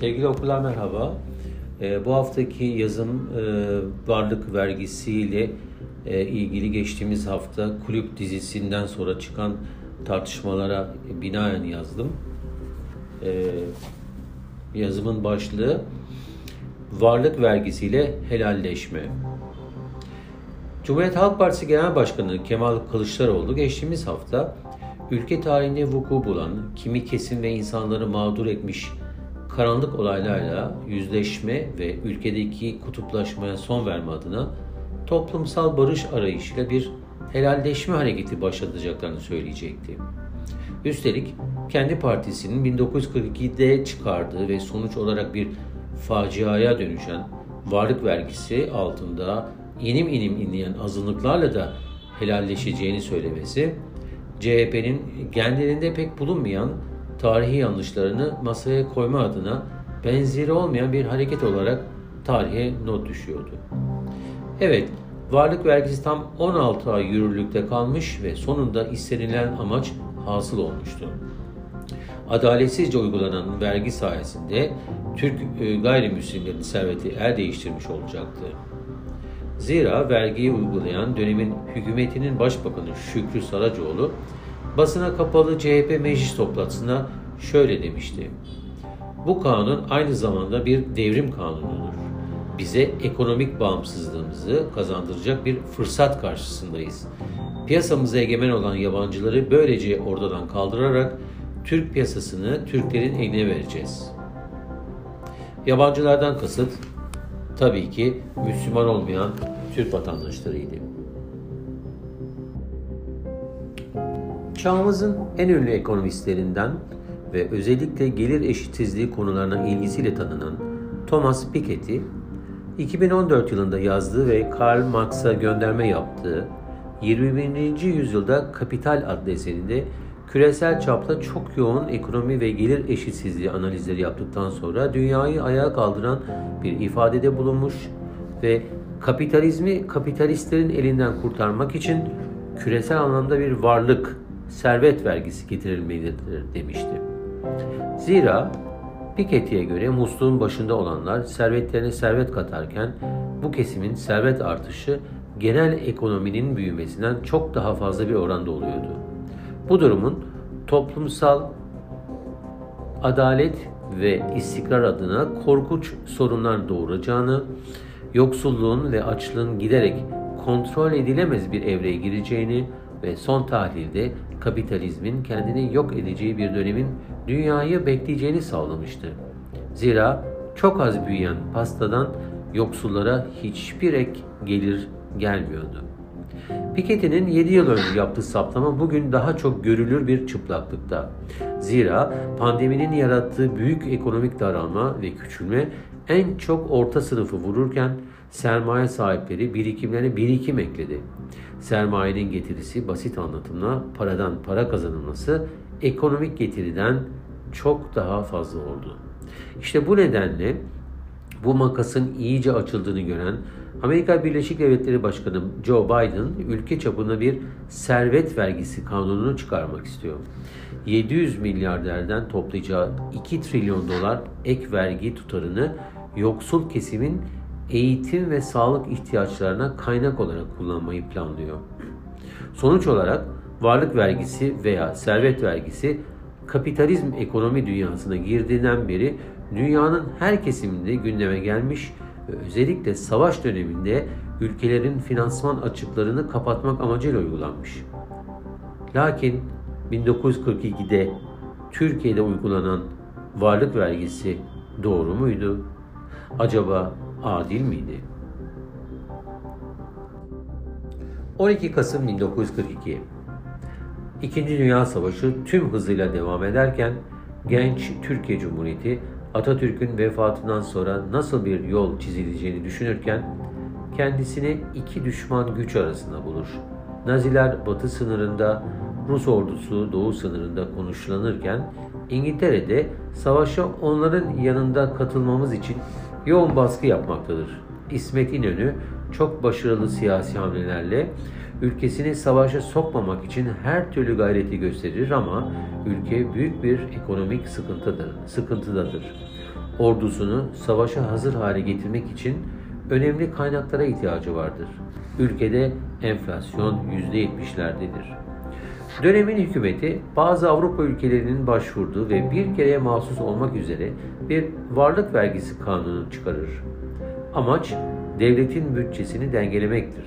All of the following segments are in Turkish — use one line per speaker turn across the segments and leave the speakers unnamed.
Sevgili okurlar merhaba. Ee, bu haftaki yazım e, varlık vergisiyle e, ilgili geçtiğimiz hafta kulüp dizisinden sonra çıkan tartışmalara binaen yazdım. Ee, yazımın başlığı varlık vergisiyle helalleşme. Cumhuriyet Halk Partisi Genel Başkanı Kemal Kılıçdaroğlu geçtiğimiz hafta ülke tarihinde vuku bulan, kimi kesim ve insanları mağdur etmiş karanlık olaylarla yüzleşme ve ülkedeki kutuplaşmaya son verme adına toplumsal barış arayışıyla bir helalleşme hareketi başlatacaklarını söyleyecekti. Üstelik kendi partisinin 1942'de çıkardığı ve sonuç olarak bir faciaya dönüşen varlık vergisi altında inim inim inleyen azınlıklarla da helalleşeceğini söylemesi, CHP'nin genlerinde pek bulunmayan tarihi yanlışlarını masaya koyma adına benzeri olmayan bir hareket olarak tarihe not düşüyordu. Evet, varlık vergisi tam 16 ay yürürlükte kalmış ve sonunda istenilen amaç hasıl olmuştu. Adaletsizce uygulanan vergi sayesinde Türk e, gayrimüslimlerin serveti el değiştirmiş olacaktı. Zira vergiyi uygulayan dönemin hükümetinin başbakanı Şükrü Saracoğlu basına kapalı CHP meclis toplantısında şöyle demişti. Bu kanun aynı zamanda bir devrim kanunudur. Bize ekonomik bağımsızlığımızı kazandıracak bir fırsat karşısındayız. Piyasamıza egemen olan yabancıları böylece ortadan kaldırarak Türk piyasasını Türklerin eline vereceğiz. Yabancılardan kasıt tabii ki Müslüman olmayan Türk vatandaşlarıydı. Çağımızın en ünlü ekonomistlerinden ve özellikle gelir eşitsizliği konularına ilgisiyle tanınan Thomas Piketty, 2014 yılında yazdığı ve Karl Marx'a gönderme yaptığı 21. yüzyılda Kapital adlı eserinde küresel çapta çok yoğun ekonomi ve gelir eşitsizliği analizleri yaptıktan sonra dünyayı ayağa kaldıran bir ifadede bulunmuş ve kapitalizmi kapitalistlerin elinden kurtarmak için küresel anlamda bir varlık, servet vergisi getirilmelidir demişti. Zira Piketty'ye göre musluğun başında olanlar servetlerine servet katarken bu kesimin servet artışı genel ekonominin büyümesinden çok daha fazla bir oranda oluyordu. Bu durumun toplumsal adalet ve istikrar adına korkunç sorunlar doğuracağını, yoksulluğun ve açlığın giderek kontrol edilemez bir evreye gireceğini ve son tahlilde kapitalizmin kendini yok edeceği bir dönemin dünyayı bekleyeceğini sağlamıştı. Zira çok az büyüyen pastadan yoksullara hiçbir ek gelir gelmiyordu. Piketty'nin 7 yıl önce yaptığı saptama bugün daha çok görülür bir çıplaklıkta. Zira pandeminin yarattığı büyük ekonomik daralma ve küçülme en çok orta sınıfı vururken sermaye sahipleri birikimlerine birikim ekledi. Sermayenin getirisi basit anlatımla paradan para kazanılması ekonomik getiriden çok daha fazla oldu. İşte bu nedenle bu makasın iyice açıldığını gören Amerika Birleşik Devletleri Başkanı Joe Biden ülke çapında bir servet vergisi kanununu çıkarmak istiyor. 700 milyarderden toplayacağı 2 trilyon dolar ek vergi tutarını yoksul kesimin eğitim ve sağlık ihtiyaçlarına kaynak olarak kullanmayı planlıyor. Sonuç olarak varlık vergisi veya servet vergisi kapitalizm ekonomi dünyasına girdiğinden beri dünyanın her kesiminde gündeme gelmiş ve özellikle savaş döneminde ülkelerin finansman açıklarını kapatmak amacıyla uygulanmış. Lakin 1942'de Türkiye'de uygulanan varlık vergisi doğru muydu? Acaba adil miydi? 12 Kasım 1942 İkinci Dünya Savaşı tüm hızıyla devam ederken genç Türkiye Cumhuriyeti Atatürk'ün vefatından sonra nasıl bir yol çizileceğini düşünürken kendisini iki düşman güç arasında bulur. Naziler batı sınırında, Rus ordusu doğu sınırında konuşlanırken İngiltere'de savaşa onların yanında katılmamız için yoğun baskı yapmaktadır. İsmet İnönü çok başarılı siyasi hamlelerle ülkesini savaşa sokmamak için her türlü gayreti gösterir ama ülke büyük bir ekonomik sıkıntıdır, sıkıntıdadır. ordusunu savaşa hazır hale getirmek için önemli kaynaklara ihtiyacı vardır. Ülkede enflasyon %70'lerdedir. Dönemin hükümeti bazı Avrupa ülkelerinin başvurduğu ve bir kereye mahsus olmak üzere bir varlık vergisi kanunu çıkarır. Amaç devletin bütçesini dengelemektir.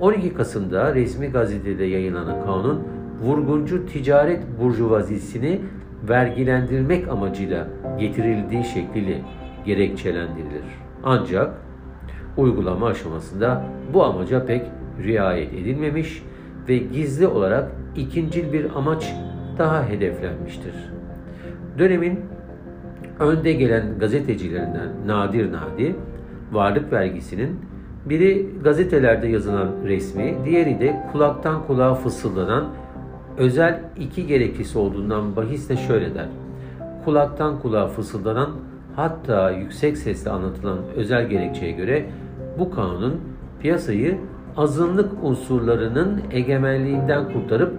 12 Kasım'da resmi gazetede yayınlanan kanun, vurguncu ticaret burjuvazisini vergilendirmek amacıyla getirildiği şekliyle gerekçelendirilir. Ancak uygulama aşamasında bu amaca pek riayet edilmemiş ve gizli olarak ikincil bir amaç daha hedeflenmiştir. Dönemin önde gelen gazetecilerinden Nadir Nadi, varlık vergisinin biri gazetelerde yazılan resmi, diğeri de kulaktan kulağa fısıldanan özel iki gerekçesi olduğundan bahisle şöyle der. Kulaktan kulağa fısıldanan hatta yüksek sesle anlatılan özel gerekçeye göre bu kanun piyasayı azınlık unsurlarının egemenliğinden kurtarıp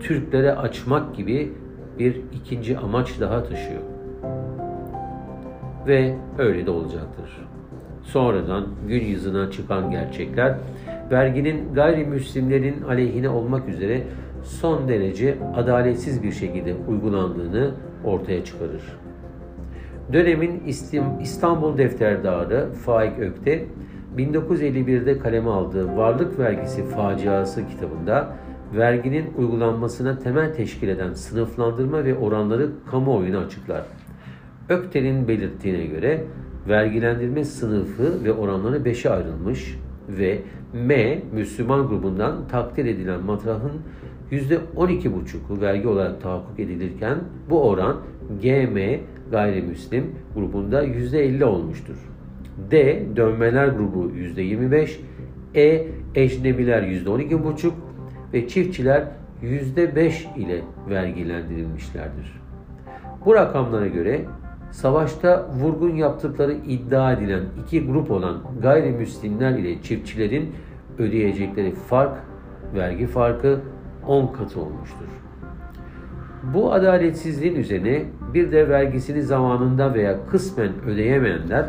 Türklere açmak gibi bir ikinci amaç daha taşıyor. Ve öyle de olacaktır. Sonradan gün yüzüne çıkan gerçekler verginin gayrimüslimlerin aleyhine olmak üzere son derece adaletsiz bir şekilde uygulandığını ortaya çıkarır. Dönemin İstanbul Defterdarı Faik Ökte 1951'de kaleme aldığı Varlık Vergisi Faciası kitabında verginin uygulanmasına temel teşkil eden sınıflandırma ve oranları kamuoyuna açıklar. Ökten'in belirttiğine göre vergilendirme sınıfı ve oranları beşe ayrılmış ve M Müslüman grubundan takdir edilen matrahın %12,5'u vergi olarak tahakkuk edilirken bu oran GM gayrimüslim grubunda %50 olmuştur. D dönmeler grubu %25, E ecnebiler %12,5 ve çiftçiler %5 ile vergilendirilmişlerdir. Bu rakamlara göre savaşta vurgun yaptıkları iddia edilen iki grup olan gayrimüslimler ile çiftçilerin ödeyecekleri fark, vergi farkı 10 katı olmuştur. Bu adaletsizliğin üzerine bir de vergisini zamanında veya kısmen ödeyemeyenler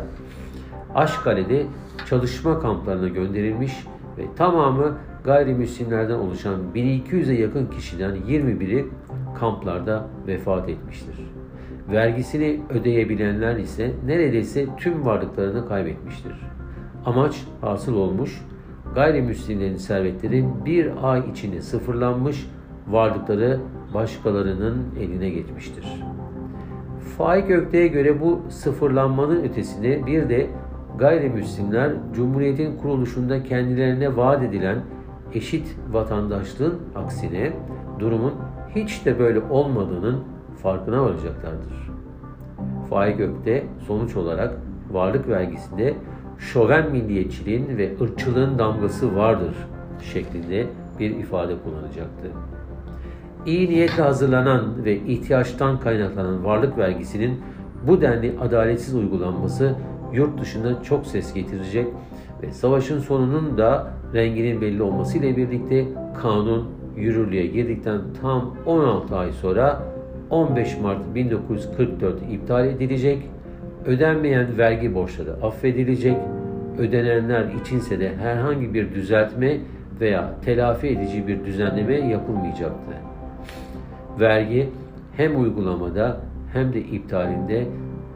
Aşkale'de çalışma kamplarına gönderilmiş ve tamamı gayrimüslimlerden oluşan 1200'e yakın kişiden 21'i kamplarda vefat etmiştir. Vergisini ödeyebilenler ise neredeyse tüm varlıklarını kaybetmiştir. Amaç hasıl olmuş, gayrimüslimlerin servetleri bir ay içinde sıfırlanmış, varlıkları başkalarının eline geçmiştir. Faik Ökte'ye göre bu sıfırlanmanın ötesinde bir de gayrimüslimler Cumhuriyet'in kuruluşunda kendilerine vaat edilen eşit vatandaşlığın aksine durumun hiç de böyle olmadığının farkına varacaklardır. Faik Ökte sonuç olarak varlık vergisinde şoven milliyetçiliğin ve ırkçılığın damgası vardır şeklinde bir ifade kullanacaktı. İyi niyetle hazırlanan ve ihtiyaçtan kaynaklanan varlık vergisinin bu denli adaletsiz uygulanması yurt dışında çok ses getirecek ve savaşın sonunun da renginin belli olmasıyla birlikte kanun yürürlüğe girdikten tam 16 ay sonra 15 Mart 1944 iptal edilecek, ödenmeyen vergi borçları affedilecek, ödenenler içinse de herhangi bir düzeltme veya telafi edici bir düzenleme yapılmayacaktı. Vergi hem uygulamada hem de iptalinde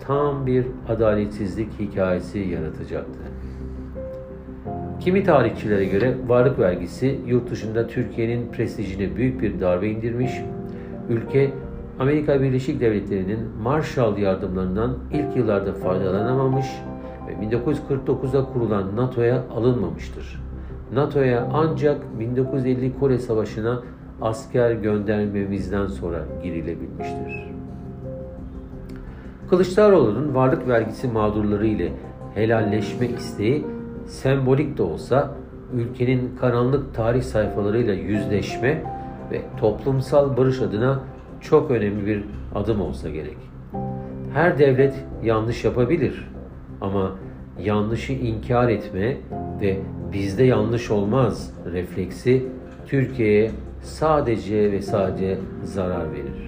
tam bir adaletsizlik hikayesi yaratacaktı. Kimi tarihçilere göre varlık vergisi yurt dışında Türkiye'nin prestijine büyük bir darbe indirmiş, ülke Amerika Birleşik Devletleri'nin Marshall yardımlarından ilk yıllarda faydalanamamış ve 1949'da kurulan NATO'ya alınmamıştır. NATO'ya ancak 1950 Kore Savaşı'na asker göndermemizden sonra girilebilmiştir. Kılıçdaroğlu'nun varlık vergisi mağdurları ile helalleşme isteği sembolik de olsa ülkenin karanlık tarih sayfalarıyla yüzleşme ve toplumsal barış adına çok önemli bir adım olsa gerek. Her devlet yanlış yapabilir ama yanlışı inkar etme ve bizde yanlış olmaz refleksi Türkiye'ye sadece ve sadece zarar verir.